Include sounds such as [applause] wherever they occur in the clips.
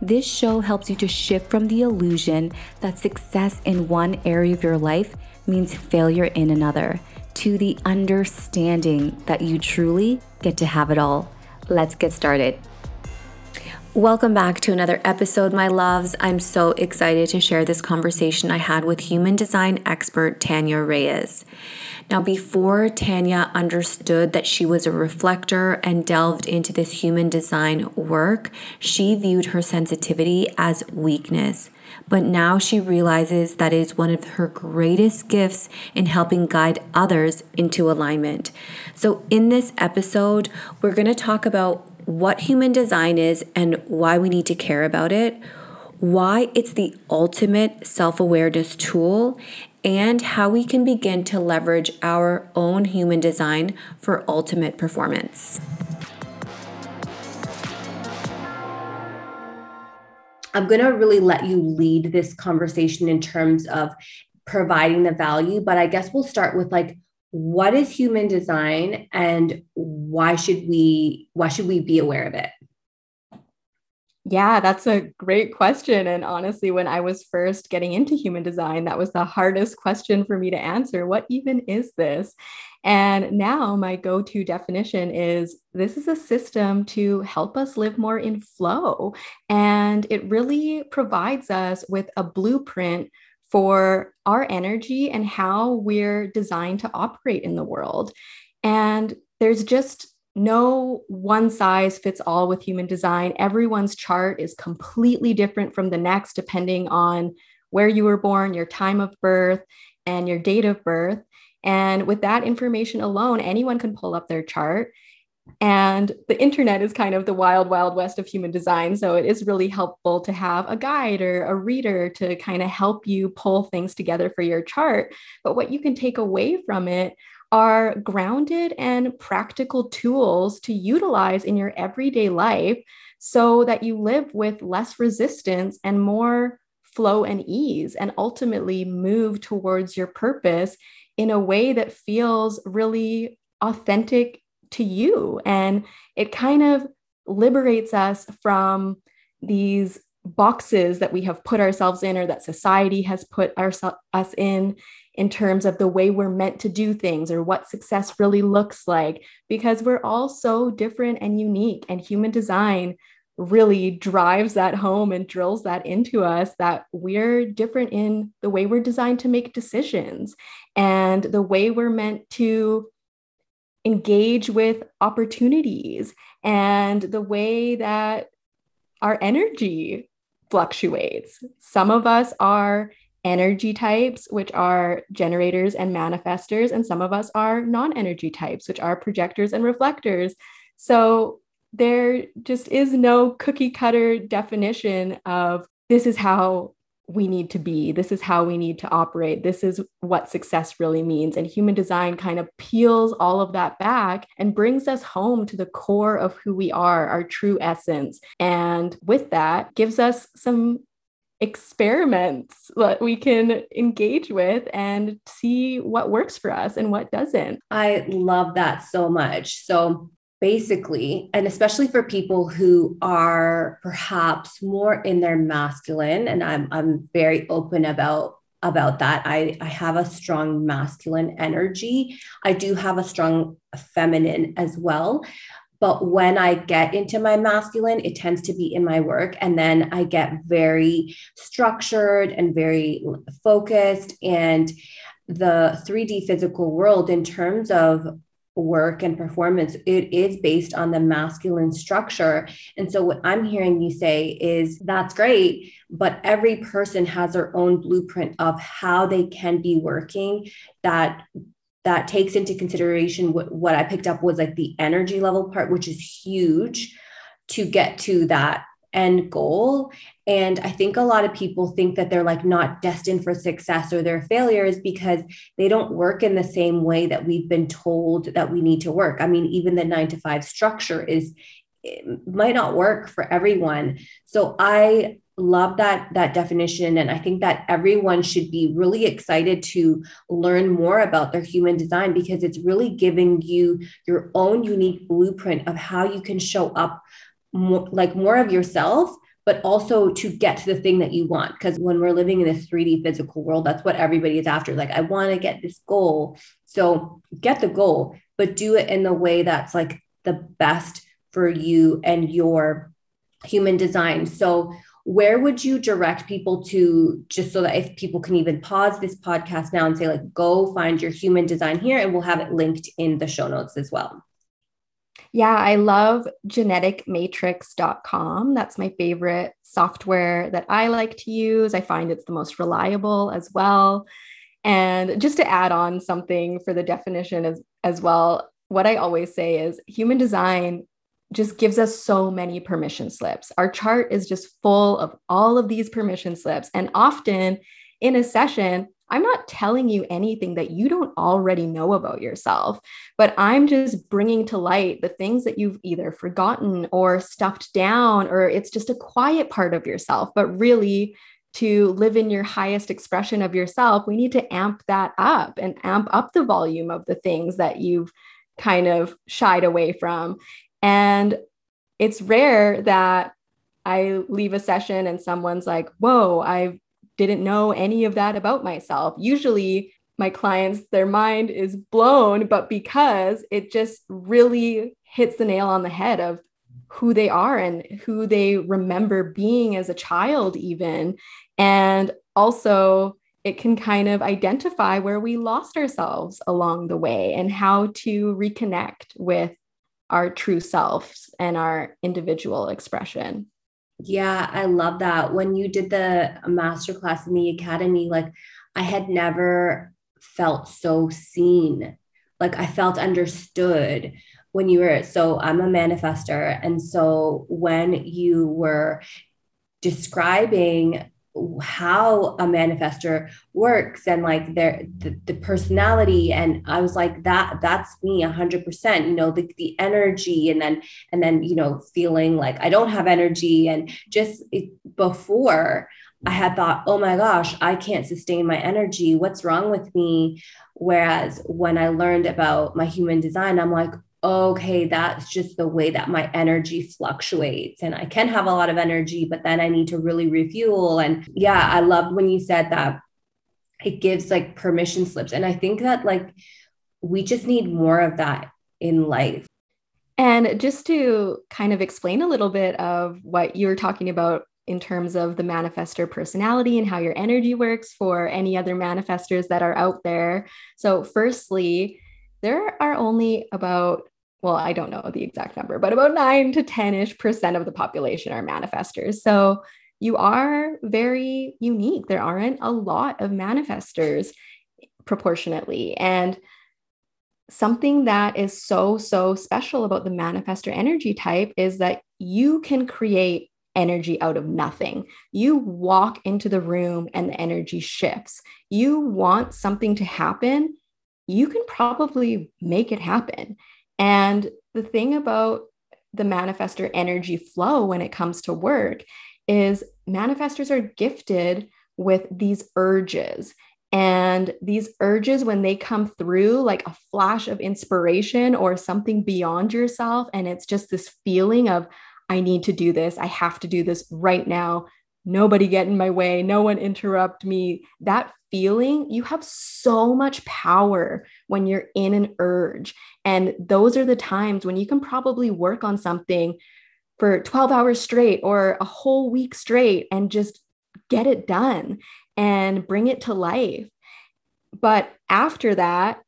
this show helps you to shift from the illusion that success in one area of your life means failure in another to the understanding that you truly get to have it all. Let's get started. Welcome back to another episode, my loves. I'm so excited to share this conversation I had with human design expert Tanya Reyes. Now, before Tanya understood that she was a reflector and delved into this human design work, she viewed her sensitivity as weakness. But now she realizes that it is one of her greatest gifts in helping guide others into alignment. So, in this episode, we're going to talk about what human design is and why we need to care about it, why it's the ultimate self awareness tool, and how we can begin to leverage our own human design for ultimate performance. I'm going to really let you lead this conversation in terms of providing the value, but I guess we'll start with like what is human design and why should we why should we be aware of it? Yeah, that's a great question. And honestly, when I was first getting into human design, that was the hardest question for me to answer. What even is this? And now my go to definition is this is a system to help us live more in flow. And it really provides us with a blueprint for our energy and how we're designed to operate in the world. And there's just no one size fits all with human design. Everyone's chart is completely different from the next, depending on where you were born, your time of birth, and your date of birth. And with that information alone, anyone can pull up their chart. And the internet is kind of the wild, wild west of human design. So it is really helpful to have a guide or a reader to kind of help you pull things together for your chart. But what you can take away from it are grounded and practical tools to utilize in your everyday life so that you live with less resistance and more flow and ease, and ultimately move towards your purpose in a way that feels really authentic to you. And it kind of liberates us from these boxes that we have put ourselves in or that society has put our, us in in terms of the way we're meant to do things or what success really looks like, because we're all so different and unique. And human design really drives that home and drills that into us that we're different in the way we're designed to make decisions and the way we're meant to engage with opportunities and the way that our energy fluctuates. Some of us are energy types, which are generators and manifestors, and some of us are non energy types, which are projectors and reflectors. So there just is no cookie cutter definition of this is how we need to be. This is how we need to operate. This is what success really means. And human design kind of peels all of that back and brings us home to the core of who we are, our true essence. And with that, gives us some experiments that we can engage with and see what works for us and what doesn't. I love that so much. So basically, and especially for people who are perhaps more in their masculine, and I'm I'm very open about about that. I, I have a strong masculine energy. I do have a strong feminine as well. But when I get into my masculine, it tends to be in my work. And then I get very structured and very focused. And the 3D physical world, in terms of work and performance, it is based on the masculine structure. And so, what I'm hearing you say is that's great, but every person has their own blueprint of how they can be working that that takes into consideration what, what I picked up was like the energy level part, which is huge to get to that end goal. And I think a lot of people think that they're like not destined for success or they're failures because they don't work in the same way that we've been told that we need to work. I mean, even the nine to five structure is might not work for everyone. So I love that that definition and i think that everyone should be really excited to learn more about their human design because it's really giving you your own unique blueprint of how you can show up more, like more of yourself but also to get to the thing that you want. Because when we're living in this 3d physical world that's what everybody is after. Like i want to get this goal. So get the goal but do it in the way that's like the best for you and your human design. So where would you direct people to just so that if people can even pause this podcast now and say like go find your human design here and we'll have it linked in the show notes as well yeah i love geneticmatrix.com that's my favorite software that i like to use i find it's the most reliable as well and just to add on something for the definition as, as well what i always say is human design just gives us so many permission slips. Our chart is just full of all of these permission slips. And often in a session, I'm not telling you anything that you don't already know about yourself, but I'm just bringing to light the things that you've either forgotten or stuffed down, or it's just a quiet part of yourself. But really, to live in your highest expression of yourself, we need to amp that up and amp up the volume of the things that you've kind of shied away from. And it's rare that I leave a session and someone's like, whoa, I didn't know any of that about myself. Usually, my clients, their mind is blown, but because it just really hits the nail on the head of who they are and who they remember being as a child, even. And also, it can kind of identify where we lost ourselves along the way and how to reconnect with our true selves and our individual expression. Yeah, I love that. When you did the masterclass in the academy, like I had never felt so seen. Like I felt understood when you were so I'm a manifestor and so when you were describing how a manifestor works and like their the, the personality. And i was like that that's me 100% you know the, the energy and then and then you know feeling like i don't have energy. And just it, before i had thought oh my gosh i can't sustain my energy. What's wrong with me? Whereas when i learned about my human design i'm like okay, that's just the way that my energy fluctuates. And I can have a lot of energy, but then I need to really refuel. And yeah, I love when you said that it gives like permission slips. And I think that like we just need more of that in life. And just to kind of explain a little bit of what you were talking about in terms of the manifestor personality and how your energy works for any other manifestors that are out there. So, firstly, there are only about well, I don't know the exact number, but about nine to 10 ish percent of the population are manifestors. So you are very unique. There aren't a lot of manifestors proportionately. And something that is so, so special about the manifestor energy type is that you can create energy out of nothing. You walk into the room and the energy shifts. You want something to happen, you can probably make it happen. And the thing about the manifestor energy flow when it comes to work is manifestors are gifted with these urges. And these urges, when they come through like a flash of inspiration or something beyond yourself, and it's just this feeling of, I need to do this, I have to do this right now. Nobody get in my way, no one interrupt me. That feeling, you have so much power when you're in an urge. And those are the times when you can probably work on something for 12 hours straight or a whole week straight and just get it done and bring it to life. But after that,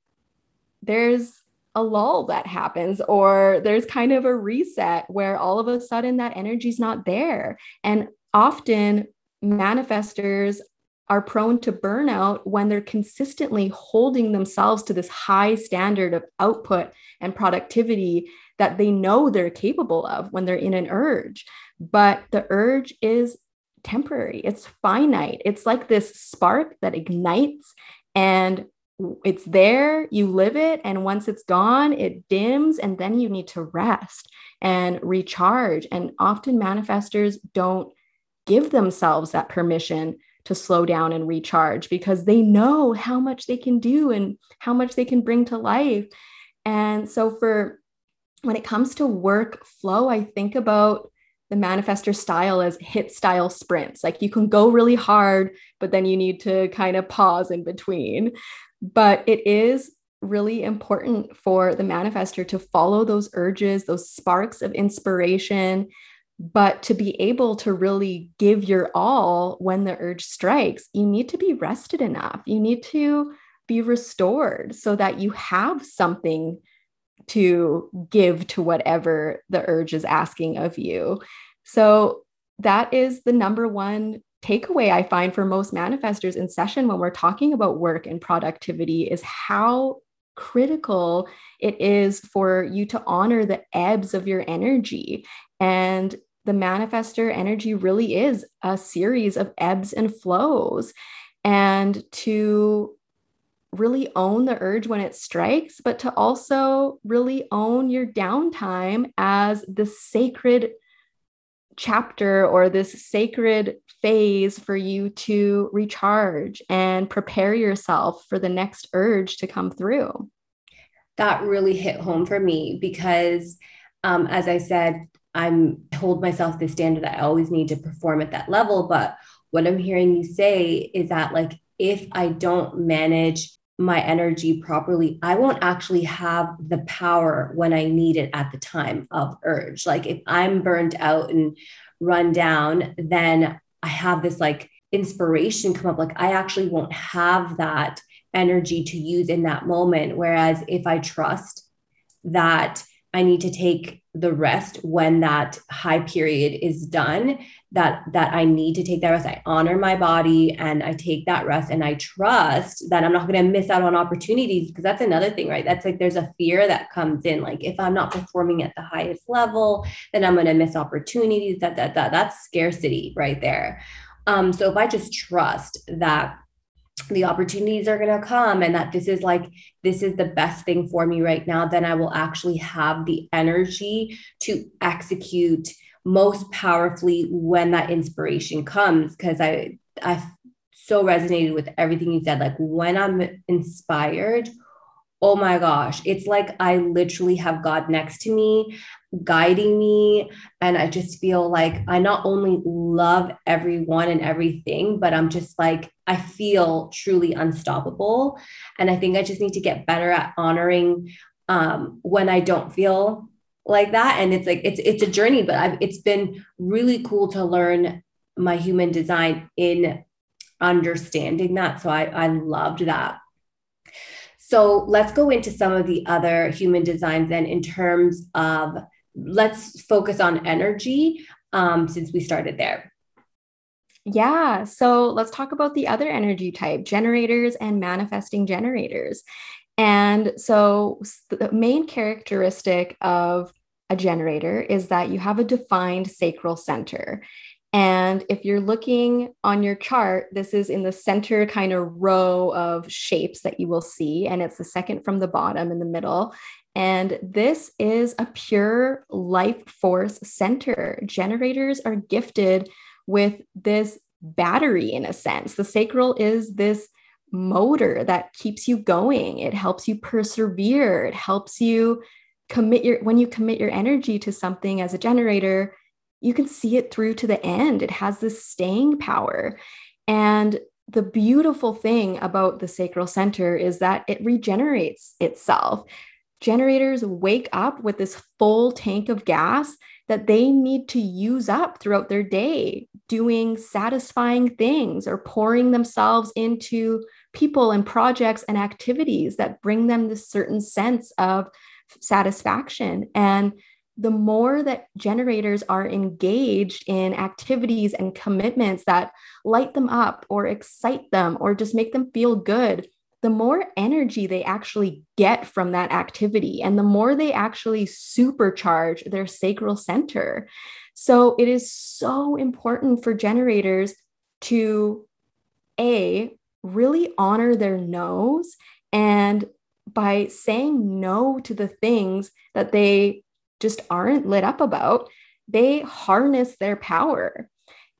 there's a lull that happens, or there's kind of a reset where all of a sudden that energy's not there. And often manifestors are prone to burnout when they're consistently holding themselves to this high standard of output and productivity that they know they're capable of when they're in an urge. but the urge is temporary, it's finite. It's like this spark that ignites and it's there, you live it, and once it's gone, it dims, and then you need to rest and recharge. And often manifestors don't give themselves that permission to slow down and recharge because they know how much they can do and how much they can bring to life. And so, for when it comes to work flow, I think about the manifestor style as HIIT style sprints. Like you can go really hard, but then you need to kind of pause in between. But it is really important for the manifestor to follow those urges, those sparks of inspiration, but to be able to really give your all when the urge strikes, you need to be rested enough. You need to be restored so that you have something to give to whatever the urge is asking of you. So that is the number one takeaway I find for most manifestors in session when we're talking about work and productivity is how critical it is for you to honor the ebbs of your energy. And the manifestor energy really is a series of ebbs and flows. And to really own the urge when it strikes, but to also really own your downtime as the sacred chapter or this sacred phase for you to recharge and prepare yourself for the next urge to come through. That really hit home for me because, um, as I said, I'm told myself the standard I always need to perform at that level. But what I'm hearing you say is that, like, if I don't manage my energy properly, I won't actually have the power when I need it at the time of urge. Like if I'm burned out and run down, then I have this like inspiration come up. Like I actually won't have that energy to use in that moment. Whereas if I trust that I need to take the rest when that high period is done, that that I need to take that rest. I honor my body and I take that rest and I trust that I'm not going to miss out on opportunities because that's another thing, right? That's like there's a fear that comes in. Like if I'm not performing at the highest level, then I'm going to miss opportunities. That that that that's scarcity right there. Um, so if I just trust that the opportunities are going to come and that this is like this is the best thing for me right now then i will actually have the energy to execute most powerfully when that inspiration comes because i i so resonated with everything you said. Like when i'm inspired oh my gosh it's like i literally have god next to me guiding me. And i just feel like i not only love everyone and everything but i'm just like i feel truly unstoppable. And i think i just need to get better at honoring um, when i don't feel like that. And it's like it's it's a journey but I've, it's been really cool to learn my human design in understanding that. So i i loved that so let's go into some of the other human designs then in terms of let's focus on energy um, since we started there yeah. So let's talk about the other energy type generators and manifesting generators. And so the main characteristic of a generator is that you have a defined sacral center. And if you're looking on your chart, this is in the center kind of row of shapes that you will see. And it's the second from the bottom in the middle. And this is a pure life force center. Generators are gifted with this battery in a sense. The sacral is this motor that keeps you going. It helps you persevere. It helps you commit your when you commit your energy to something as a generator, you can see it through to the end. It has this staying power. And the beautiful thing about the sacral center is that it regenerates itself. Generators wake up with this full tank of gas that they need to use up throughout their day, doing satisfying things or pouring themselves into people and projects and activities that bring them this certain sense of satisfaction. And the more that generators are engaged in activities and commitments that light them up or excite them or just make them feel good, the more energy they actually get from that activity and the more they actually supercharge their sacral center. So it is so important for generators to A, really honor their no's and by saying no to the things that they just aren't lit up about, they harness their power.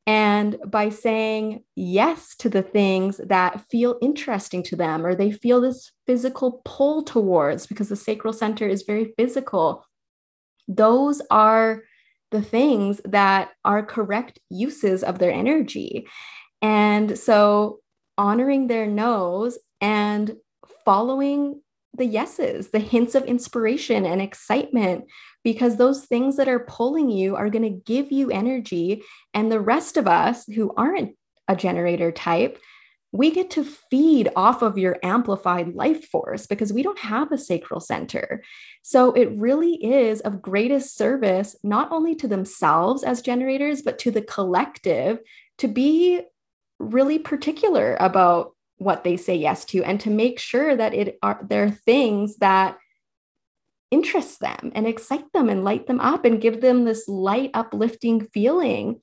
And by saying yes to the things that feel interesting to them, or they feel this physical pull towards, because the sacral center is very physical, those are the things that are correct uses of their energy. And so honoring their no's and following the yeses, the hints of inspiration and excitement, because those things that are pulling you are going to give you energy. And the rest of us who aren't a generator type, we get to feed off of your amplified life force because we don't have a sacral center. So it really is of greatest service, not only to themselves as generators, but to the collective to be really particular about what they say yes to and to make sure that it are there are things that interest them and excite them and light them up and give them this light uplifting feeling.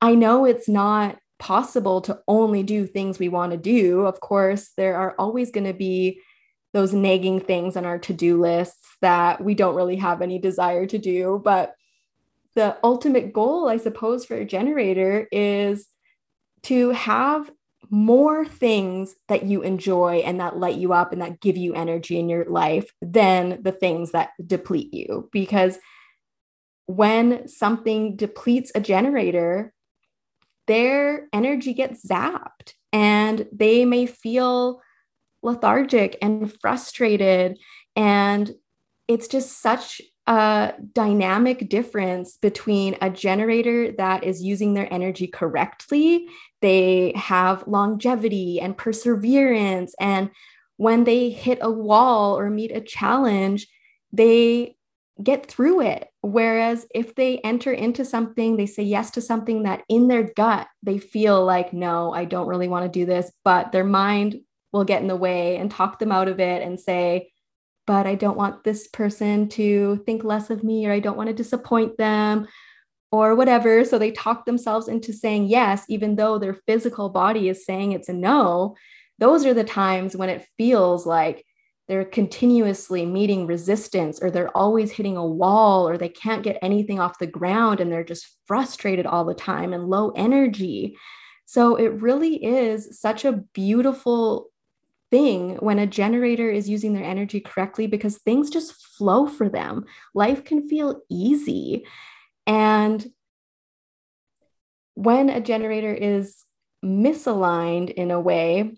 I know it's not possible to only do things we want to do. Of course there are always going to be those nagging things on our to-do lists that we don't really have any desire to do but the ultimate goal i suppose for a generator is to have more things that you enjoy and that light you up and that give you energy in your life than the things that deplete you. Because when something depletes a generator, their energy gets zapped and they may feel lethargic and frustrated. And it's just such a dynamic difference between a generator that is using their energy correctly. They have longevity and perseverance. And when they hit a wall or meet a challenge, they get through it. Whereas if they enter into something, they say yes to something that in their gut, they feel like, no, I don't really want to do this, but their mind will get in the way and talk them out of it and say, but I don't want this person to think less of me or I don't want to disappoint them or whatever. So they talk themselves into saying yes, even though their physical body is saying it's a no. Those are the times when it feels like they're continuously meeting resistance or they're always hitting a wall or they can't get anything off the ground and they're just frustrated all the time and low energy. So it really is such a beautiful thing when a generator is using their energy correctly because things just flow for them. Life can feel easy. And when a generator is misaligned in a way,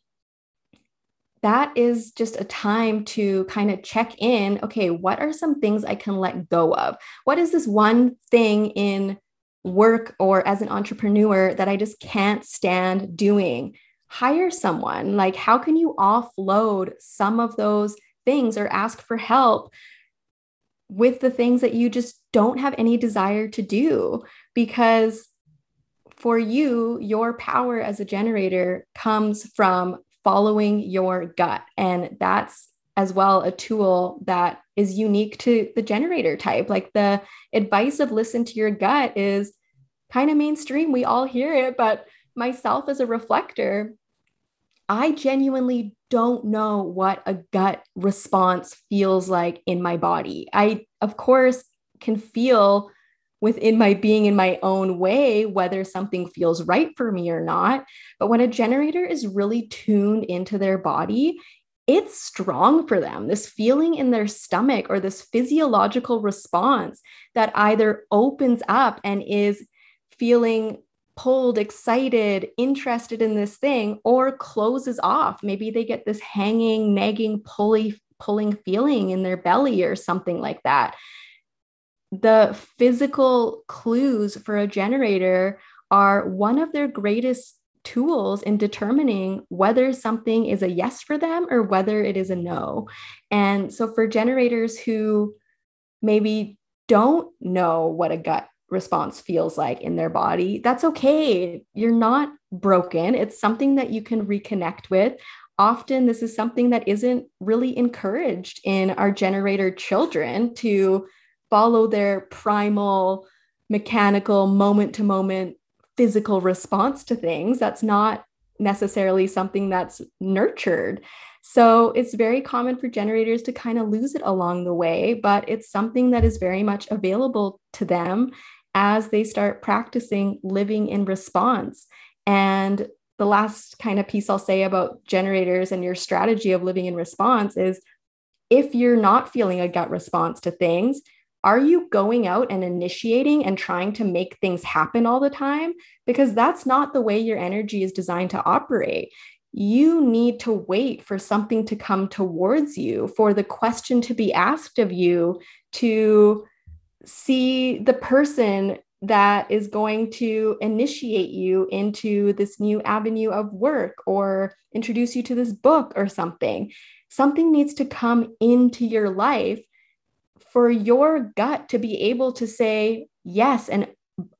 that is just a time to kind of check in. Okay, what are some things I can let go of? What is this one thing in work or as an entrepreneur that I just can't stand doing? Hire someone. Like, how can you offload some of those things or ask for help with the things that you just don't have any desire to do? Because for you, your power as a generator comes from following your gut. And that's as well a tool that is unique to the generator type. Like the advice of listen to your gut is kind of mainstream. We all hear it, but myself as a reflector, I genuinely don't know what a gut response feels like in my body. I, of course, can feel within my being in my own way whether something feels right for me or not. But when a generator is really tuned into their body, it's strong for them. This feeling in their stomach or this physiological response that either opens up and is feeling pulled, excited, interested in this thing, or closes off. Maybe they get this hanging, nagging, pulley, pulling feeling in their belly or something like that. The physical clues for a generator are one of their greatest tools in determining whether something is a yes for them or whether it is a no. And so for generators who maybe don't know what a gut response feels like in their body. That's okay. You're not broken. It's something that you can reconnect with. Often, this is something that isn't really encouraged in our generator children to follow their primal mechanical, moment to moment physical response to things. That's not necessarily something that's nurtured. So it's very common for generators to kind of lose it along the way, but it's something that is very much available to them as they start practicing living in response. And the last kind of piece I'll say about generators and your strategy of living in response is if you're not feeling a gut response to things, are you going out and initiating and trying to make things happen all the time? Because that's not the way your energy is designed to operate. You need to wait for something to come towards you, for the question to be asked of you, to see the person that is going to initiate you into this new avenue of work or introduce you to this book or something. Something needs to come into your life for your gut to be able to say yes and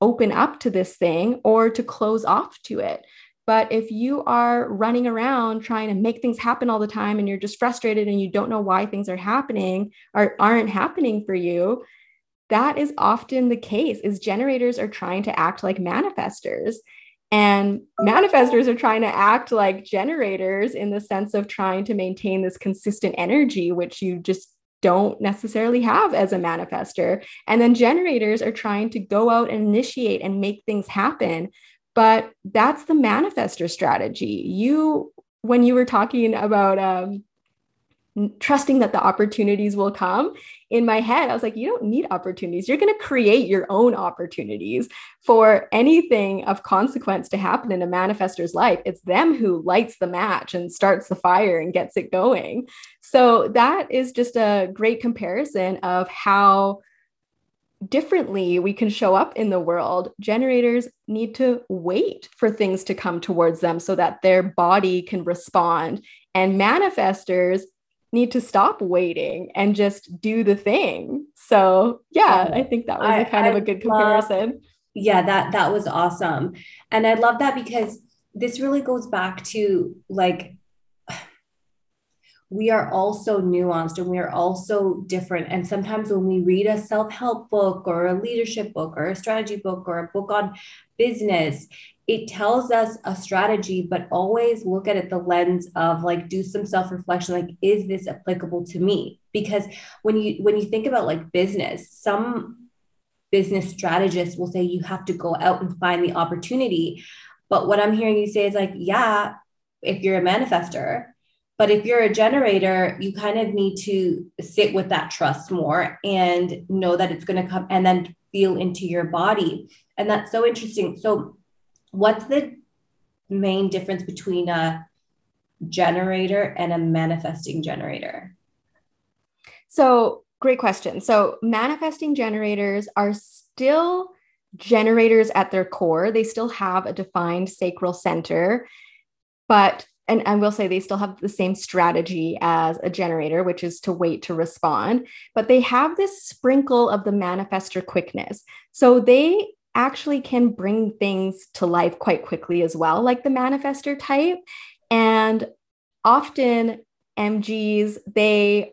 open up to this thing or to close off to it. But if you are running around trying to make things happen all the time and you're just frustrated and you don't know why things are happening or aren't happening for you, that is often the case is generators are trying to act like manifestors. And manifestors are trying to act like generators in the sense of trying to maintain this consistent energy which you just don't necessarily have as a manifestor and then generators are trying to go out and initiate and make things happen. But that's the manifestor strategy. You when you were talking about um, trusting that the opportunities will come in my head i was like you don't need opportunities. You're going to create your own opportunities for anything of consequence to happen in a manifestor's life. It's them who lights the match and starts the fire and gets it going. So that is just a great comparison of how differently we can show up in the world, generators need to wait for things to come towards them so that their body can respond. And manifestors need to stop waiting and just do the thing. So yeah, I think that was I, a kind I of a good comparison. Love, yeah, that that was awesome. And I love that because this really goes back to like we are all so nuanced and we are all so different. And sometimes when we read a self help book or a leadership book or a strategy book or a book on business, it tells us a strategy, but always look at it the lens of like do some self-reflection like is this applicable to me? Because when you when you think about like business, some business strategists will say you have to go out and find the opportunity. But what I'm hearing you say is like, yeah, if you're a manifestor, but if you're a generator, you kind of need to sit with that trust more and know that it's going to come and then feel into your body. And that's so interesting. So what's the main difference between a generator and a manifesting generator? So, great question. So, manifesting generators are still generators at their core. They still have a defined sacral center, but and I will say they still have the same strategy as a generator, which is to wait to respond, but they have this sprinkle of the manifestor quickness. So they actually can bring things to life quite quickly as well, like the manifestor type. And often MGs, they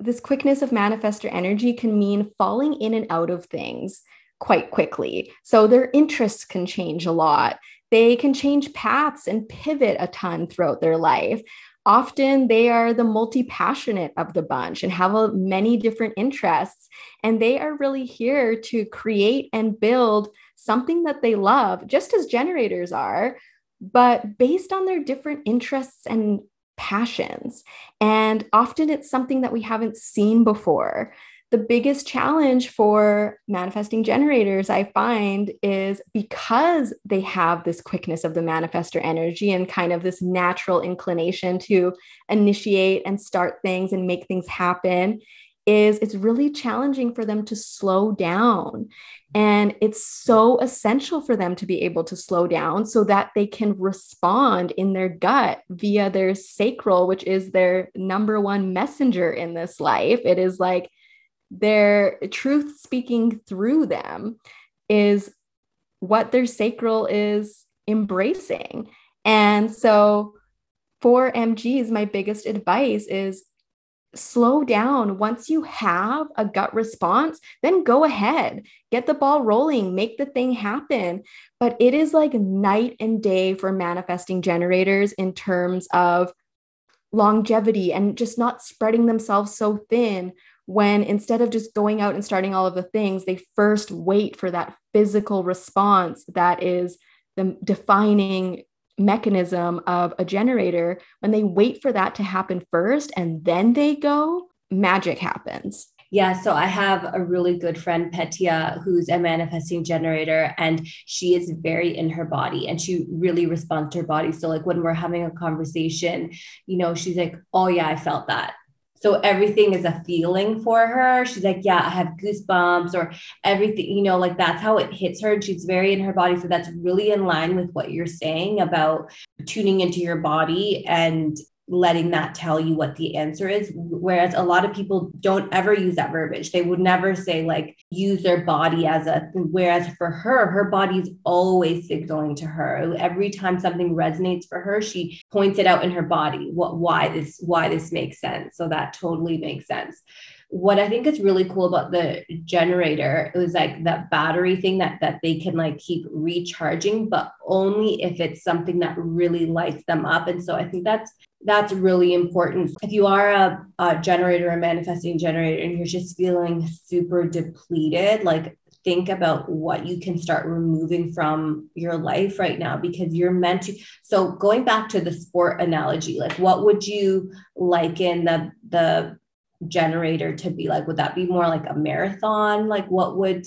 this quickness of manifestor energy can mean falling in and out of things quite quickly. So their interests can change a lot. They can change paths and pivot a ton throughout their life. Often they are the multi passionate of the bunch and have a, many different interests. And they are really here to create and build something that they love, just as generators are, but based on their different interests and passions. And often it's something that we haven't seen before the biggest challenge for manifesting generators, I find, is because they have this quickness of the manifestor energy and kind of this natural inclination to initiate and start things and make things happen. Is it's really challenging for them to slow down. And it's so essential for them to be able to slow down so that they can respond in their gut via their sacral, which is their number one messenger in this life. It is like, their truth speaking through them is what their sacral is embracing. And so for MGs, my biggest advice is slow down. Once you have a gut response, then go ahead, get the ball rolling, make the thing happen. But it is like night and day for manifesting generators in terms of longevity and just not spreading themselves so thin when instead of just going out and starting all of the things, they first wait for that physical response that is the defining mechanism of a generator. When they wait for that to happen first and then they go, magic happens. Yeah, so I have a really good friend, Petia, who's a manifesting generator, and she is very in her body and she really responds to her body. So, like when we're having a conversation, you know, she's like, Oh, yeah, I felt that. So everything is a feeling for her. She's like, Yeah, I have goosebumps or everything, you know, like that's how it hits her. And She's very in her body. So that's really in line with what you're saying about tuning into your body and letting that tell you what the answer is. Whereas a lot of people don't ever use that verbiage. They would never say, like, use their body as a, whereas for her, her body's always signaling to her. Every time something resonates for her, she points it out in her body, what, why this, why this makes sense. So that totally makes sense what I think is really cool about the generator is like that battery thing that that they can like keep recharging, but only if it's something that really lights them up. And so I think that's that's really important. If you are a, a generator, a manifesting generator, and you're just feeling super depleted, like think about what you can start removing from your life right now because you're meant to so going back to the sport analogy like what would you liken the the generator to be like would that be more like a marathon? Like what would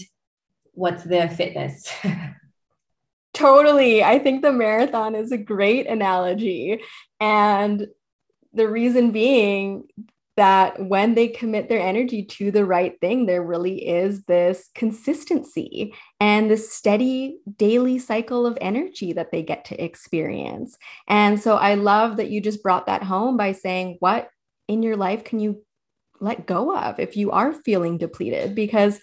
what's the fitness? [laughs] Totally. I think the marathon is a great analogy. And the reason being that when they commit their energy to the right thing, there really is this consistency and this steady daily cycle of energy that they get to experience. And so I love that you just brought that home by saying, What in your life can you let go of if you are feeling depleted? Because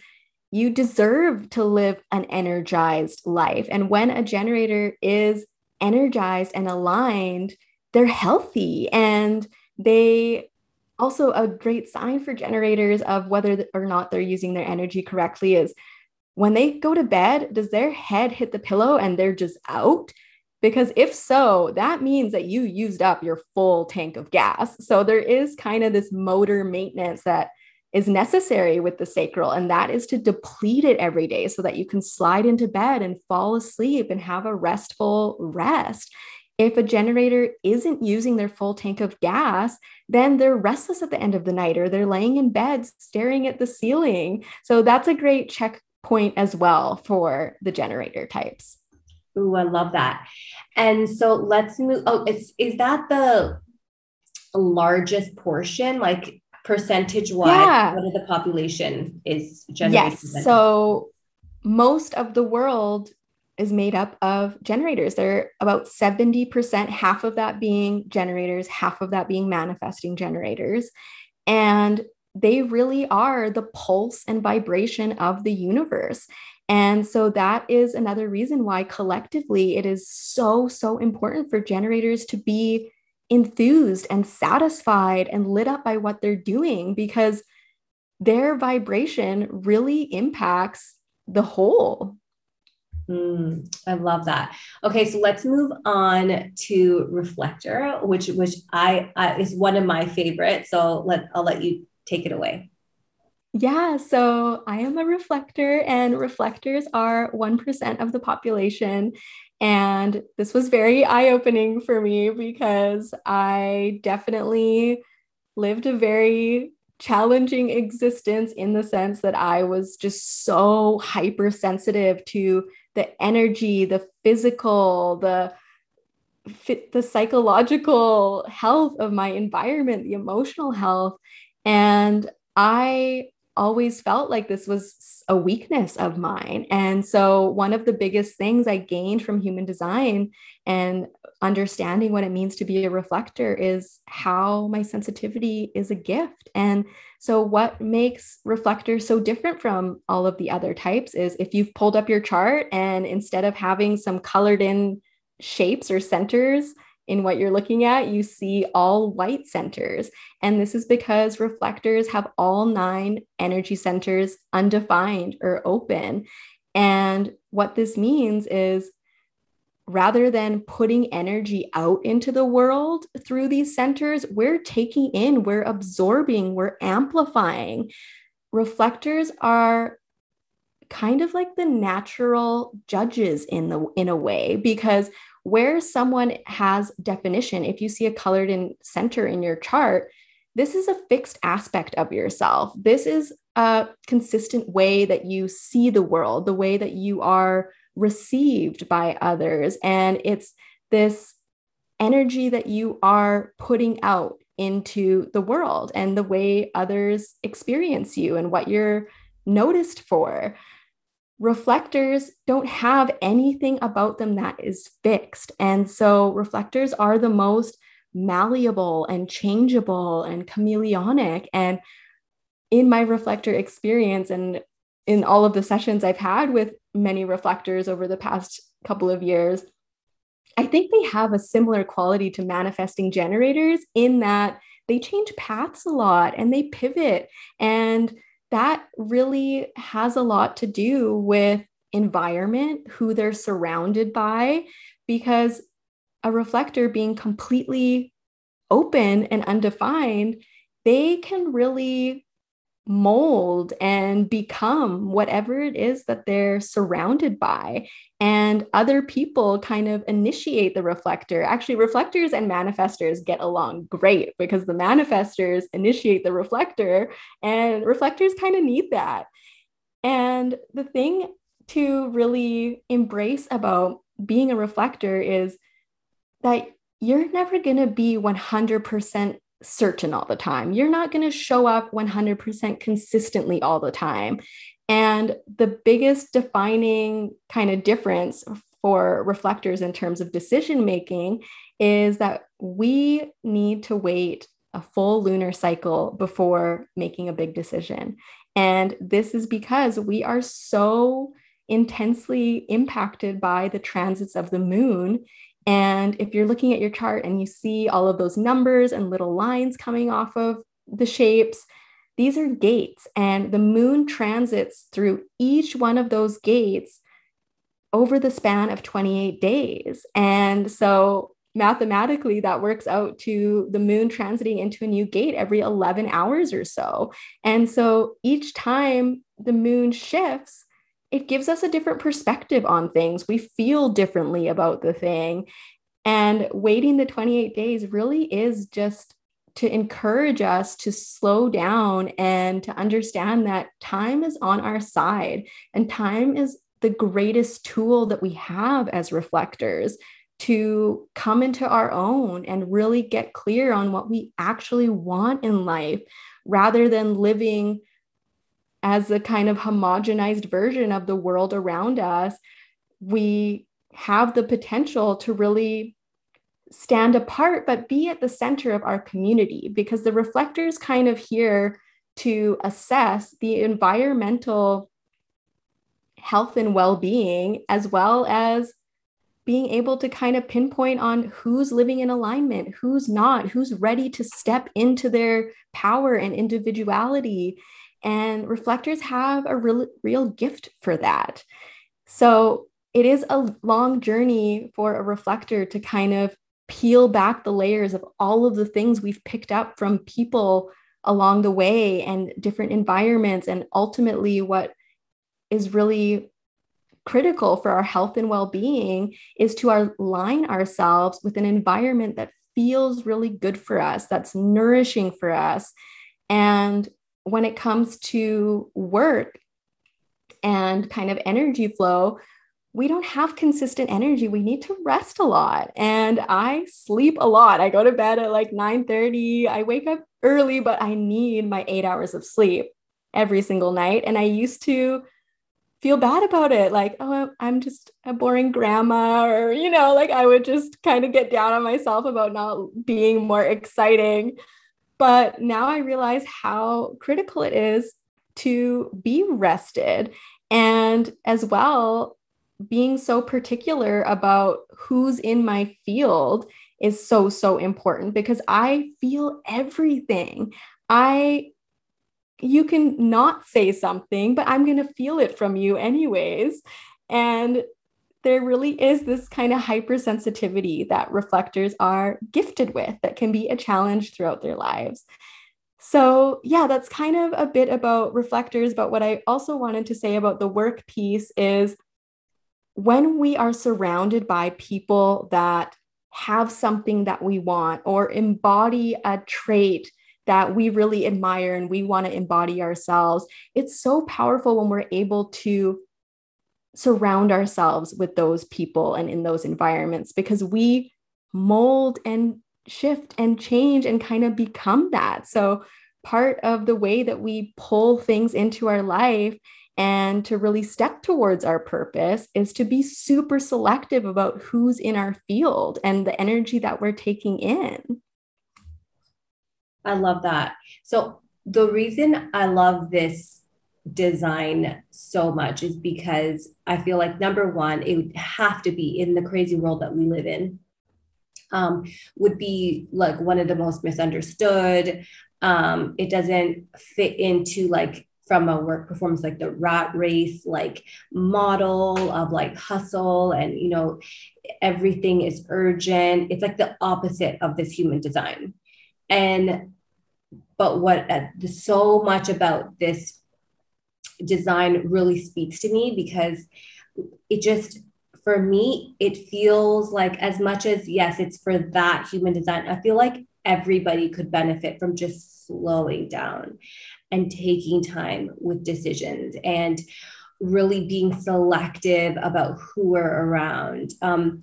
you deserve to live an energized life. And when a generator is energized and aligned, they're healthy and they also a great sign for generators of whether or not they're using their energy correctly is when they go to bed does their head hit the pillow and they're just out because if so that means that you used up your full tank of gas so there is kind of this motor maintenance that is necessary with the sacral and that is to deplete it every day so that you can slide into bed and fall asleep and have a restful rest if a generator isn't using their full tank of gas, then they're restless at the end of the night or they're laying in bed staring at the ceiling. So that's a great checkpoint as well for the generator types. Ooh, I love that. And so let's move. Oh, it's is that the largest portion, like percentage wise, yeah. what of the population is generated? Yes. So most of the world is made up of generators. They're about 70%, half of that being generators, half of that being manifesting generators. And they really are the pulse and vibration of the universe. And so that is another reason why collectively it is so, so important for generators to be enthused and satisfied and lit up by what they're doing because their vibration really impacts the whole Mm, I love that. Okay, so let's move on to reflector, which which I, I is one of my favorites. So let I'll let you take it away. Yeah, so I am a reflector, and reflectors are 1% of the population. And this was very eye opening for me because I definitely lived a very challenging existence in the sense that I was just so hypersensitive to the energy, the physical, the the psychological health of my environment, the emotional health. And I always felt like this was a weakness of mine. And so, one of the biggest things I gained from human design and understanding what it means to be a reflector is how my sensitivity is a gift. And so, what makes reflectors so different from all of the other types is if you've pulled up your chart and instead of having some colored in shapes or centers in what you're looking at, you see all white centers. And this is because reflectors have all nine energy centers undefined or open. And what this means is rather than putting energy out into the world through these centers, we're taking in, we're absorbing, we're amplifying. Reflectors are kind of like the natural judges in the in a way because where someone has definition if you see a colored in center in your chart this is a fixed aspect of yourself. This is a consistent way that you see the world the way that you are received by others. And it's this energy that you are putting out into the world and the way others experience you and what you're noticed for reflectors don't have anything about them that is fixed. And so reflectors are the most malleable and changeable and chameleonic. And in my reflector experience and in all of the sessions I've had with many reflectors over the past couple of years, I think they have a similar quality to manifesting generators in that they change paths a lot and they pivot and that really has a lot to do with environment, who they're surrounded by, because a reflector being completely open and undefined, they can really mold and become whatever it is that they're surrounded by. And other people kind of initiate the reflector. Actually, reflectors and manifestors get along great because the manifestors initiate the reflector, and reflectors kind of need that. And the thing to really embrace about being a reflector is that you're never going to be 100% certain all the time. You're not going to show up 100% consistently all the time. And the biggest defining kind of difference for reflectors in terms of decision making is that we need to wait a full lunar cycle before making a big decision. And this is because we are so intensely impacted by the transits of the moon and if you're looking at your chart and you see all of those numbers and little lines coming off of the shapes, these are gates, and the moon transits through each one of those gates over the span of 28 days. And so mathematically, that works out to the moon transiting into a new gate every 11 hours or so. And so each time the moon shifts, it gives us a different perspective on things. We feel differently about the thing. And waiting the 28 days really is just to encourage us to slow down and to understand that time is on our side and time is the greatest tool that we have as reflectors to come into our own and really get clear on what we actually want in life rather than living as a kind of homogenized version of the world around us, we have the potential to really stand apart, but be at the center of our community because the reflectors kind of here to assess the environmental health and well being, as well as being able to kind of pinpoint on who's living in alignment, who's not, who's ready to step into their power and individuality and reflectors have a real, real gift for that. So it is a long journey for a reflector to kind of peel back the layers of all of the things we've picked up from people along the way and different environments. And ultimately, what is really critical for our health and well being is to align ourselves with an environment that feels really good for us, that's nourishing for us. And when it comes to work and kind of energy flow, we don't have consistent energy. We need to rest a lot. And I sleep a lot. I go to bed at like 9 30. I wake up early, but I need my eight hours of sleep every single night. And I used to feel bad about it. Like, oh, I'm just a boring grandma, or, you know, like I would just kind of get down on myself about not being more exciting. But now I realize how critical it is to be rested and as well being so particular about who's in my field is so, so important because I feel everything. I you can not say something, but I'm going to feel it from you anyways. And there really is this kind of hypersensitivity that reflectors are gifted with that can be a challenge throughout their lives. So, yeah, that's kind of a bit about reflectors. But what I also wanted to say about the work piece is when we are surrounded by people that have something that we want or embody a trait that we really admire and we want to embody ourselves, it's so powerful when we're able to surround ourselves with those people and in those environments because we mold and shift and change and kind of become that. So, part of the way that we pull things into our life and to really step towards our purpose is to be super selective about who's in our field and the energy that we're taking in. I love that. So, the reason I love this design so much is because I feel like number one, it would have to be in the crazy world that we live in. Um, would be like one of the most misunderstood. Um, it doesn't fit into like from a work performance like the rat race like model of like hustle and you know everything is urgent it's like the opposite of this human design and but what uh, so much about this design really speaks to me because it just for me it feels like as much as yes it's for that human design i feel like everybody could benefit from just slowing down and taking time with decisions and really being selective about who we're around. Um,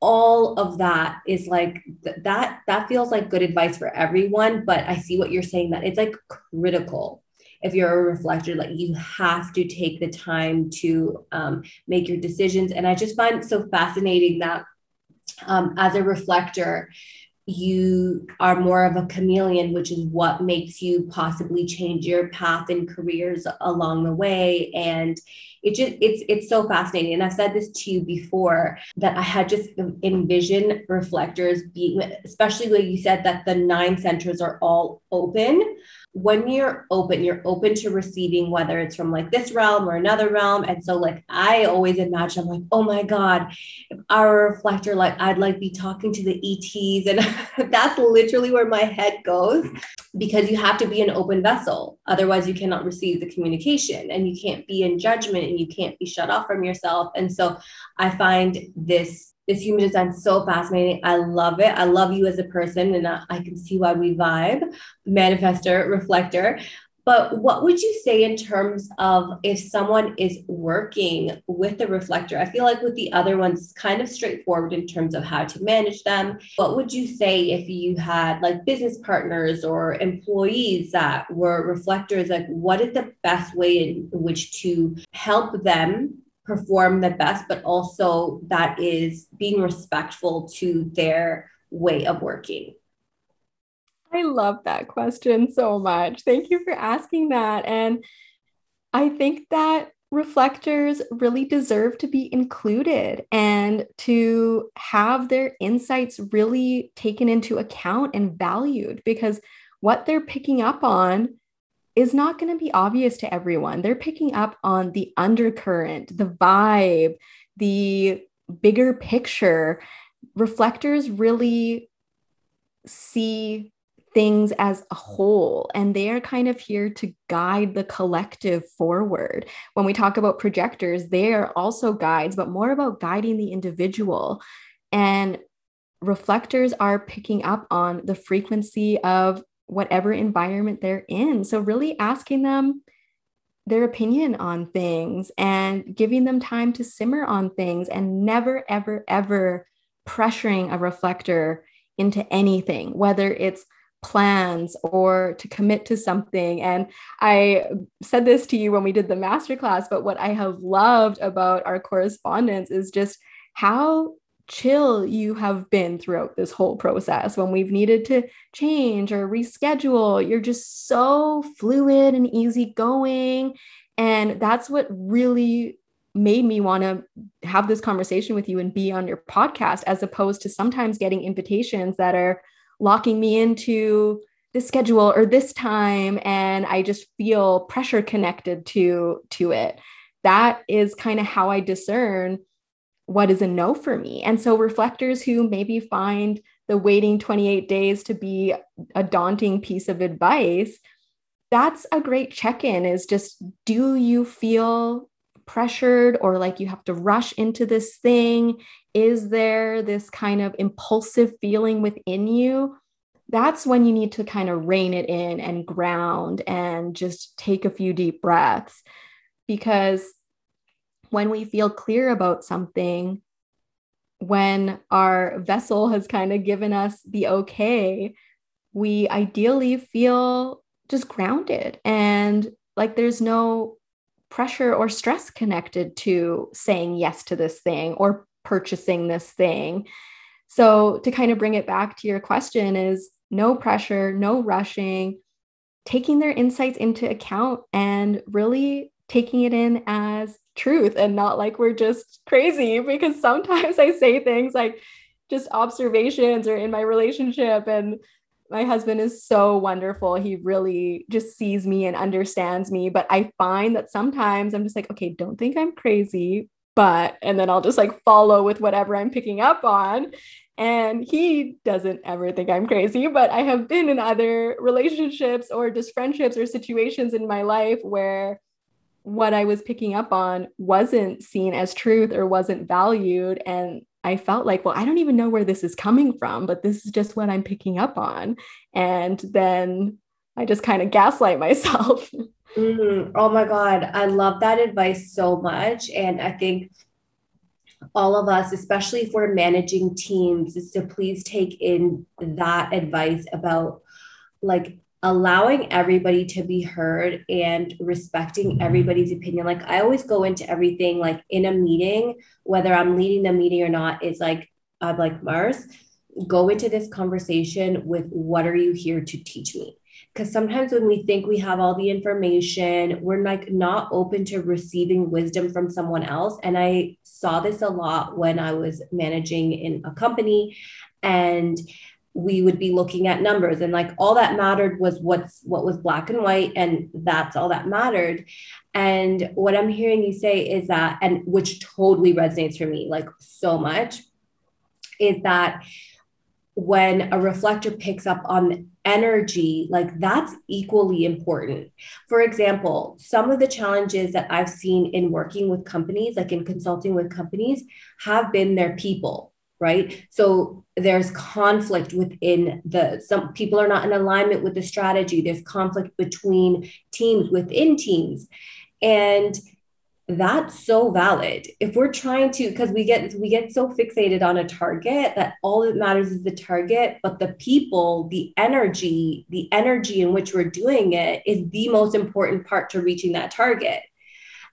all of that is like th- that that feels like good advice for everyone but i see what you're saying that it's like critical if you're a reflector like you have to take the time to um, make your decisions and i just find it so fascinating that um, as a reflector you are more of a chameleon, which is what makes you possibly change your path and careers along the way. And it just it's it's so fascinating. And I've said this to you before that I had just envisioned reflectors being, especially when you said that the nine centers are all open when you're open, you're open to receiving, whether it's from like this realm or another realm. And so, like, I always imagine, I'm like, oh my God, if our reflector, like, I'd like be talking to the ETs. And [laughs] that's literally where my head goes because you have to be an open vessel. Otherwise, you cannot receive the communication and you can't be in judgment and you can't be shut off from yourself. And so, I find this this human design so fascinating. I love it. I love you as a person, and I, I can see why we vibe, manifestor, reflector. But what would you say in terms of if someone is working with the reflector? I feel like with the other ones, kind of straightforward in terms of how to manage them. What would you say if you had like business partners or employees that were reflectors? Like, what is the best way in which to help them perform the best, but also that is being respectful to their way of working? I love that question so much. Thank you for asking that. And I think that reflectors really deserve to be included and to have their insights really taken into account and valued because what they're picking up on is not going to be obvious to everyone. They're picking up on the undercurrent, the vibe, the bigger picture. Reflectors really see things as a whole, and they are kind of here to guide the collective forward. When we talk about projectors, they are also guides, but more about guiding the individual. And reflectors are picking up on the frequency of whatever environment they're in. So, really asking them their opinion on things and giving them time to simmer on things and never, ever, ever pressuring a reflector into anything, whether it's plans or to commit to something. And I said this to you when we did the masterclass, but what I have loved about our correspondence is just how chill you have been throughout this whole process when we've needed to change or reschedule. You're just so fluid and easygoing. And that's what really made me want to have this conversation with you and be on your podcast as opposed to sometimes getting invitations that are locking me into this schedule or this time and i just feel pressure connected to to it that is kind of how i discern what is a no for me. And so reflectors who maybe find the waiting 28 days to be a daunting piece of advice that's a great check-in is just do you feel pressured or like you have to rush into this thing? Is there this kind of impulsive feeling within you? That's when you need to kind of rein it in and ground and just take a few deep breaths. Because when we feel clear about something, when our vessel has kind of given us the okay, we ideally feel just grounded and like there's no pressure or stress connected to saying yes to this thing or purchasing this thing. So, to kind of bring it back to your question, is no pressure, no rushing, taking their insights into account and really taking it in as truth and not like we're just crazy because sometimes I say things like just observations or in my relationship and my husband is so wonderful. He really just sees me and understands me. But I find that sometimes I'm just like, okay, don't think I'm crazy, but, and then I'll just like follow with whatever I'm picking up on. And he doesn't ever think I'm crazy, but I have been in other relationships or just friendships or situations in my life where what I was picking up on wasn't seen as truth or wasn't valued. And I felt like, well, I don't even know where this is coming from, but this is just what I'm picking up on. And then I just kind of [laughs] gaslight myself. Mm, oh my God. I love that advice so much. And I think all of us, especially if we're managing teams, is to please take in that advice about like allowing everybody to be heard and respecting mm-hmm. everybody's opinion. Like I always go into everything like in a meeting, whether I'm leading the meeting or not, is like I'm like Mars, go into this conversation with what are you here to teach me? because sometimes when we think we have all the information we're like not open to receiving wisdom from someone else and i saw this a lot when i was managing in a company and we would be looking at numbers. And like all that mattered was what's what was black and white and that's all that mattered. And what i'm hearing you say is that and which totally resonates for me like so much is that when a reflector picks up on energy, like that's equally important. For example, some of the challenges that I've seen in working with companies, like in consulting with companies, have been their people, right? So there's conflict within the, some people are not in alignment with the strategy, there's conflict between teams within teams. And that's so valid if we're trying to because we get we get so fixated on a target that all that matters is the target but the people the energy the energy in which we're doing it is the most important part to reaching that target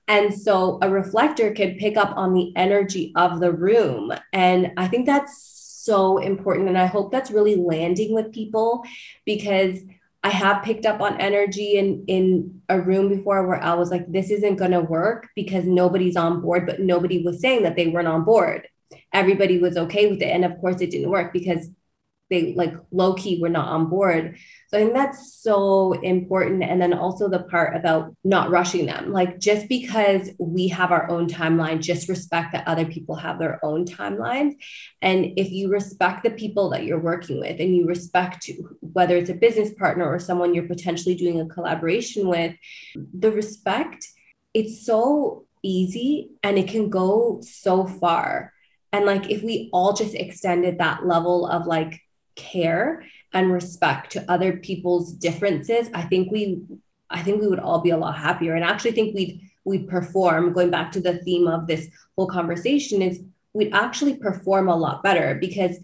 and so a reflector can pick up on the energy of the room and i think that's so important and i hope that's really landing with people because I have picked up on energy in in a room before where I was like, this isn't gonna work because nobody's on board, but nobody was saying that they weren't on board. Everybody was okay with it. And of course it didn't work because they like low key were not on board. So I think that's so important. And then also the part about not rushing them. Like just because we have our own timeline, just respect that other people have their own timelines. And if you respect the people that you're working with and you respect whether it's a business partner or someone you're potentially doing a collaboration with, the respect, it's so easy and it can go so far. And like if we all just extended that level of like care and respect to other people's differences, I think we I think we would all be a lot happier. And I actually think we'd we'd perform, going back to the theme of this whole conversation, is we'd actually perform a lot better because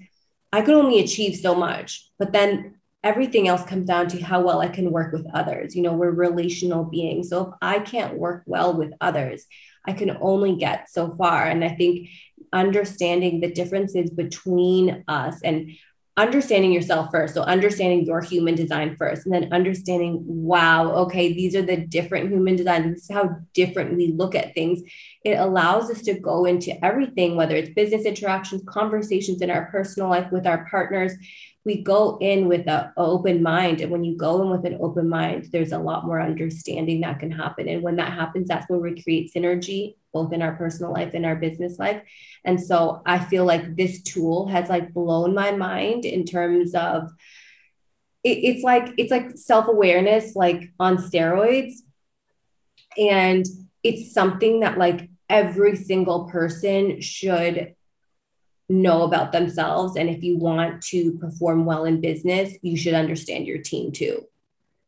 I could only achieve so much. But then everything else comes down to how well I can work with others. You know, we're relational beings. So if I can't work well with others, I can only get so far. And I think understanding the differences between us and understanding yourself first. So understanding your human design first, and then understanding, wow, okay, these are the different human designs. This is how different we look at things. It allows us to go into everything, whether it's business interactions, conversations in our personal life with our partners. We go in with an open mind. And when you go in with an open mind, there's a lot more understanding that can happen. And when that happens, that's when we create synergy, both in our personal life and our business life. And so I feel like this tool has like blown my mind in terms of it, it's like it's like self-awareness like on steroids. And it's something that like every single person should know about themselves. And if you want to perform well in business, you should understand your team too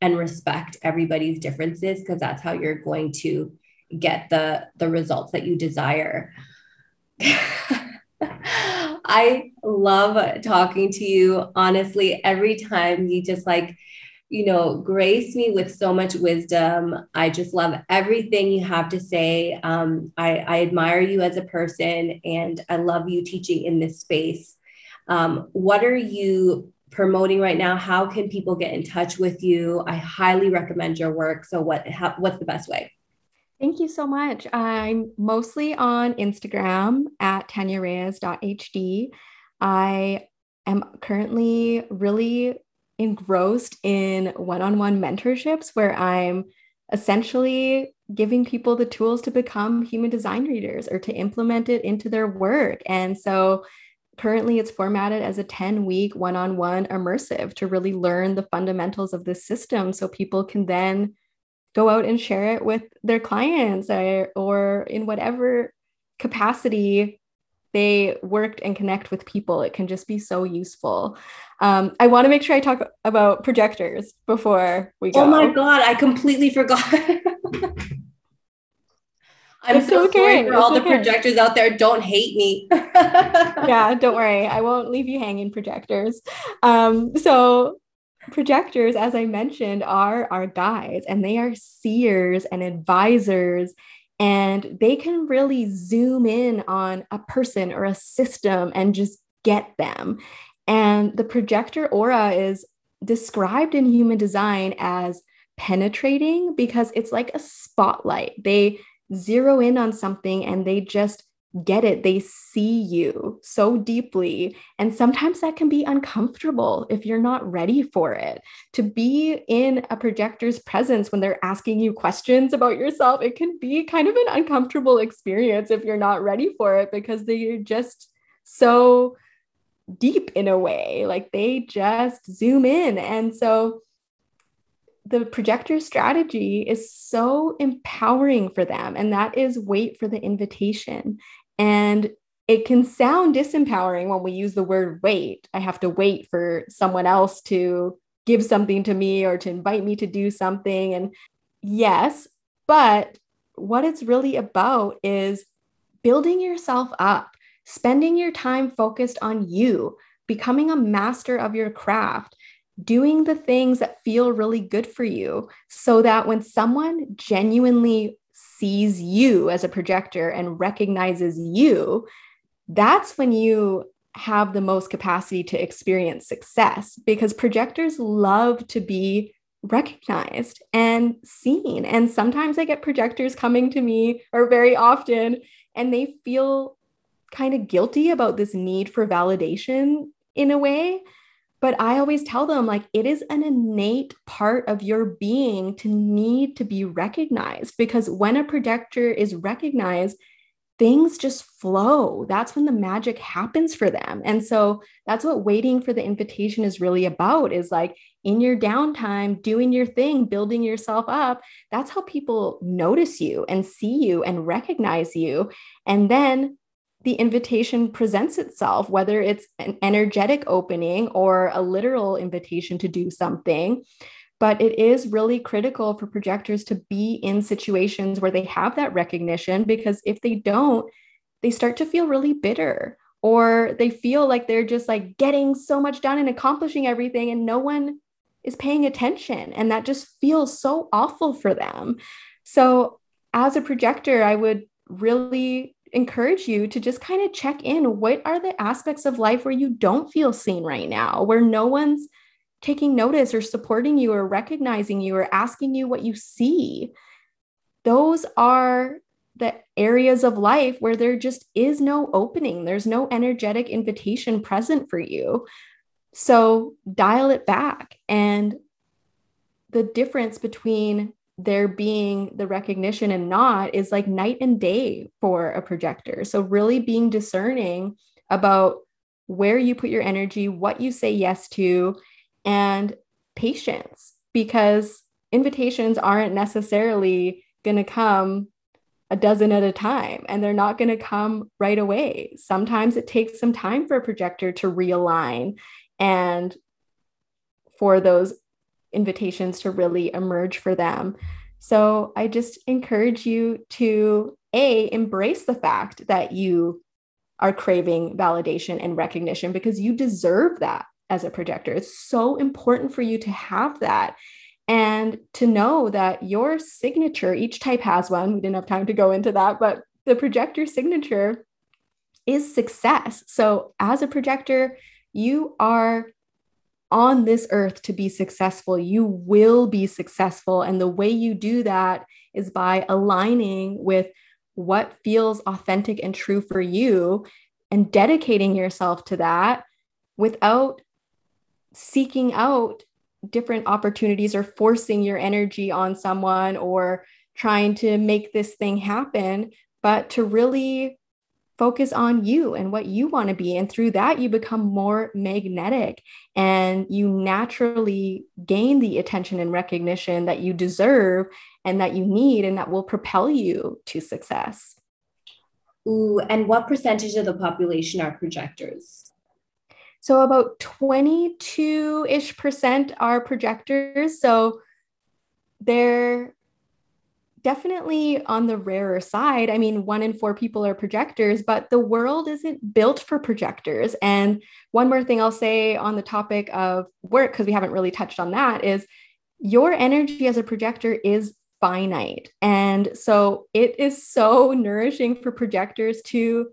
and respect everybody's differences because that's how you're going to get the the results that you desire. [laughs] I love talking to you. Honestly, every time you just like, you know, grace me with so much wisdom. I just love everything you have to say. Um, I, I admire you as a person and I love you teaching in this space. Um, what are you promoting right now? How can people get in touch with you? I highly recommend your work. So, what? How, what's the best way? Thank you so much. I'm mostly on Instagram at tanyareyes.hd. I am currently really engrossed in one on one mentorships where I'm essentially giving people the tools to become human design readers or to implement it into their work. And so currently it's formatted as a 10 week one on one immersive to really learn the fundamentals of this system so people can then go out and share it with their clients or, or in whatever capacity they worked and connect with people. It can just be so useful. Um, I want to make sure I talk about projectors before we go. Oh my God, I completely forgot. [laughs] I'm it's so okay. sorry for it's all okay. the projectors out there. Don't hate me. [laughs] yeah, don't worry. I won't leave you hanging, projectors. Um, so, projectors, as I mentioned, are our guides and they are seers and advisors. And they can really zoom in on a person or a system and just get them. And the projector aura is described in human design as penetrating because it's like a spotlight. They zero in on something and they just get it. They see you so deeply. And sometimes that can be uncomfortable if you're not ready for it. To be in a projector's presence when they're asking you questions about yourself, it can be kind of an uncomfortable experience if you're not ready for it because they're just so deep in a way. Like they just zoom in. And so the projector strategy is so empowering for them. And that is wait for the invitation. And it can sound disempowering when we use the word wait. I have to wait for someone else to give something to me or to invite me to do something. And yes, but what it's really about is building yourself up, spending your time focused on you, becoming a master of your craft, doing the things that feel really good for you so that when someone genuinely sees you as a projector and recognizes you, that's when you have the most capacity to experience success because projectors love to be recognized and seen. And sometimes I get projectors coming to me, or very often, and they feel kind of guilty about this need for validation in a way. But I always tell them, like, it is an innate part of your being to need to be recognized because when a projector is recognized, things just flow. That's when the magic happens for them. And so that's what waiting for the invitation is really about is like in your downtime, doing your thing, building yourself up. That's how people notice you and see you and recognize you. And then the invitation presents itself, whether it's an energetic opening or a literal invitation to do something. But it is really critical for projectors to be in situations where they have that recognition because if they don't, they start to feel really bitter or they feel like they're just like getting so much done and accomplishing everything and no one is paying attention. And that just feels so awful for them. So, as a projector, I would really encourage you to just kind of check in. What are the aspects of life where you don't feel seen right now, where no one's taking notice or supporting you or recognizing you or asking you what you see? Those are the areas of life where there just is no opening, there's no energetic invitation present for you. So dial it back. And the difference between there being the recognition and not is like night and day for a projector. So, really being discerning about where you put your energy, what you say yes to, and patience, because invitations aren't necessarily going to come a dozen at a time and they're not going to come right away. Sometimes it takes some time for a projector to realign and for those invitations to really emerge for them. So I just encourage you to A, embrace the fact that you are craving validation and recognition because you deserve that as a projector. It's so important for you to have that and to know that your signature, each type has one. We didn't have time to go into that, but the projector signature is success. So, as a projector, you are on this earth to be successful. You will be successful. And the way you do that is by aligning with what feels authentic and true for you and dedicating yourself to that without seeking out different opportunities or forcing your energy on someone or trying to make this thing happen, but to really focus on you and what you want to be. And through that, you become more magnetic and you naturally gain the attention and recognition that you deserve and that you need and that will propel you to success. Ooh, and what percentage of the population are projectors? So about 22 ish percent are projectors. So they're definitely on the rarer side. I mean, one in four people are projectors, but the world isn't built for projectors. And one more thing I'll say on the topic of work, because we haven't really touched on that, is your energy as a projector is finite. And so it is so [laughs] nourishing for projectors to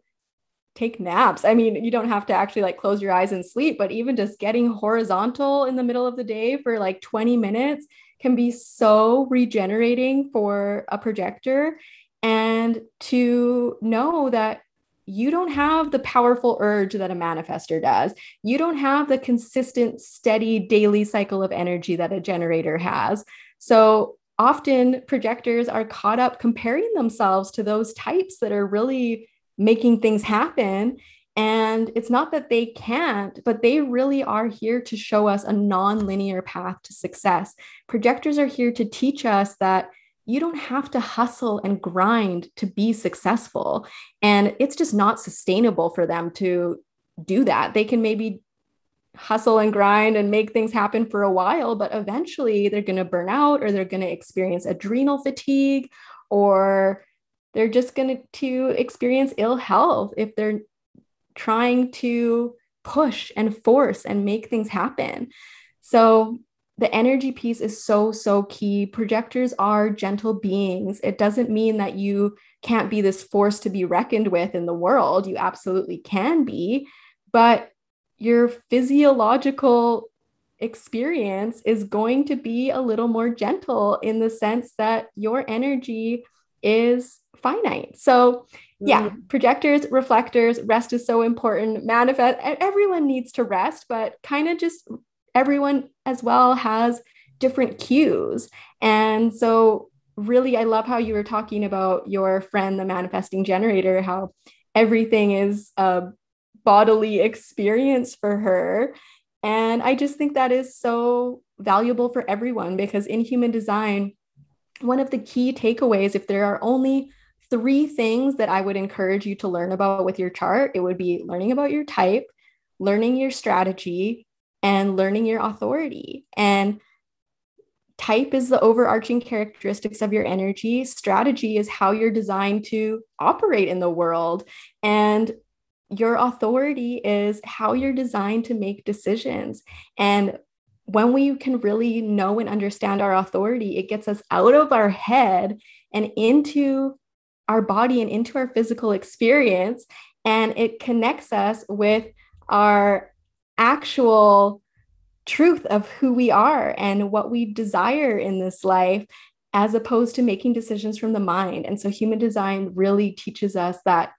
take naps. I mean, you don't have to actually like close your eyes and sleep, but even just getting horizontal in the middle of the day for like 20 minutes can be so regenerating for a projector. And to know that you don't have the powerful urge that a manifestor does. You don't have the consistent, steady daily cycle of energy that a generator has. So often projectors are caught up comparing themselves to those types that are really making things happen. And it's not that they can't, but they really are here to show us a non-linear path to success. Projectors are here to teach us that you don't have to hustle and grind to be successful. And it's just not sustainable for them to do that. They can maybe hustle and grind and make things happen for a while, but eventually they're going to burn out or they're going to experience adrenal fatigue or they're just going to experience ill health if they're trying to push and force and make things happen. So the energy piece is so, so key. Projectors are gentle beings. It doesn't mean that you can't be this force to be reckoned with in the world. You absolutely can be, but your physiological experience is going to be a little more gentle in the sense that your energy is finite. So, yeah, mm-hmm. projectors, reflectors, rest is so important. Manifest, everyone needs to rest, but kind of just everyone as well has different cues. And so, really, I love how you were talking about your friend, the manifesting generator, how everything is a bodily experience for her. And I just think that is so valuable for everyone because in human design, one of the key takeaways, if there are only three things that I would encourage you to learn about with your chart, it would be learning about your type, learning your strategy, and learning your authority. And type is the overarching characteristics of your energy. Strategy is how you're designed to operate in the world. And your authority is how you're designed to make decisions. And when we can really know and understand our authority, it gets us out of our head and into our body and into our physical experience. And it connects us with our actual truth of who we are and what we desire in this life, as opposed to making decisions from the mind. And so, human design really teaches us that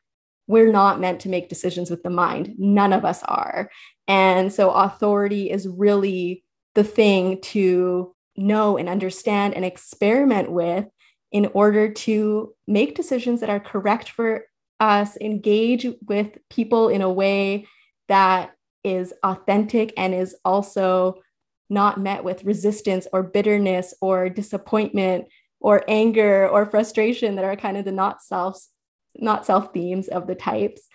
we're not meant to make decisions with the mind. None of us are. And so, authority is really the thing to know and understand and experiment with in order to make decisions that are correct for us, engage with people in a way that is authentic and is also not met with resistance or bitterness or disappointment or anger or frustration that are kind of the not self not self themes of the types.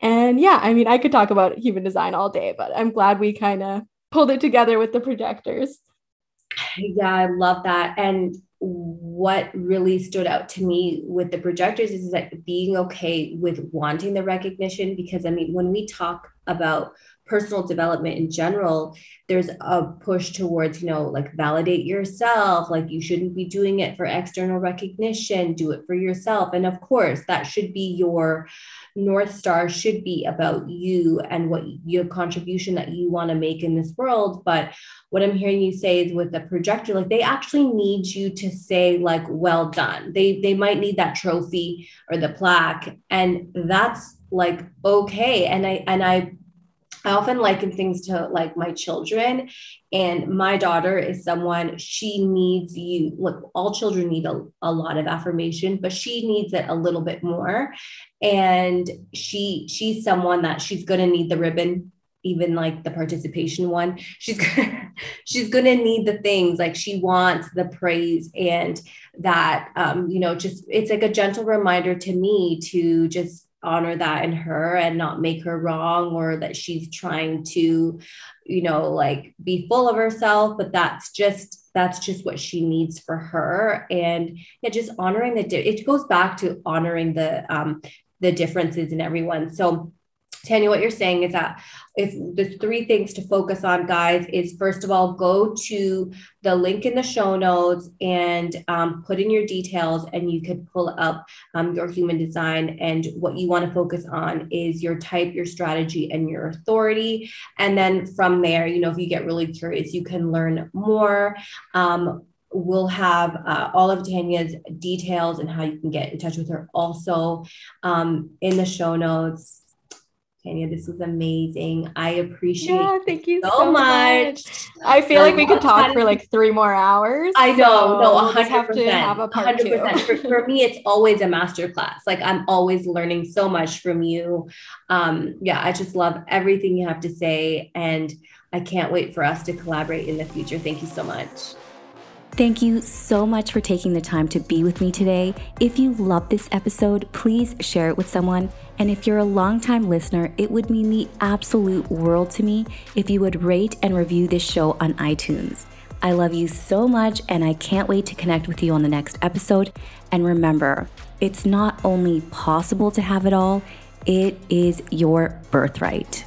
And yeah i mean i could talk about human design all day but i'm glad we kind of pulled it together with the projectors. Yeah i love that. And what really stood out to me with the projectors is that being okay with wanting the recognition because i mean when we talk about personal development in general there's a push towards you know like validate yourself like you shouldn't be doing it for external recognition do it for yourself. And of course that should be your north star should be about you and what your contribution that you want to make in this world but what i'm hearing you say is with the projector like they actually need you to say like well done. They they might need that trophy or the plaque and that's like okay and i and i I often liken things to like my children, and my daughter is someone she needs you. Look, all children need a, a lot of affirmation, but she needs it a little bit more. And she she's someone that she's gonna need the ribbon, even like the participation one. She's gonna, [laughs] she's gonna need the things like she wants the praise and that um, you know, just it's like a gentle reminder to me to just honor that in her and not make her wrong or that she's trying to you know like be full of herself but that's just that's just what she needs for her. And yeah just honoring the it goes back to honoring the um the differences in everyone. So Tanya, what you're saying is that if the three things to focus on, guys, is first of all, go to the link in the show notes and um, put in your details, and you could pull up um, your human design. And what you want to focus on is your type, your strategy, and your authority. And then from there, you know, if you get really curious, you can learn more. Um, we'll have uh, all of Tanya's details and how you can get in touch with her also um, in the show notes. Tanya, this was amazing. I appreciate yeah, thank you so, so much. much. I feel like we could talk for like three more hours. I know, so no, 100%. We'll have to have a part 100%. For, for, me, it's always a masterclass. Like I'm always learning so much from you. Um, yeah, I just love everything you have to say. And I can't wait for us to collaborate in the future. Thank you so much. Thank you so much for taking the time to be with me today. If you love this episode, please share it with someone. And if you're a longtime listener, it would mean the absolute world to me if you would rate and review this show on iTunes. I love you so much, and I can't wait to connect with you on the next episode. And remember, it's not only possible to have it all, it is your birthright.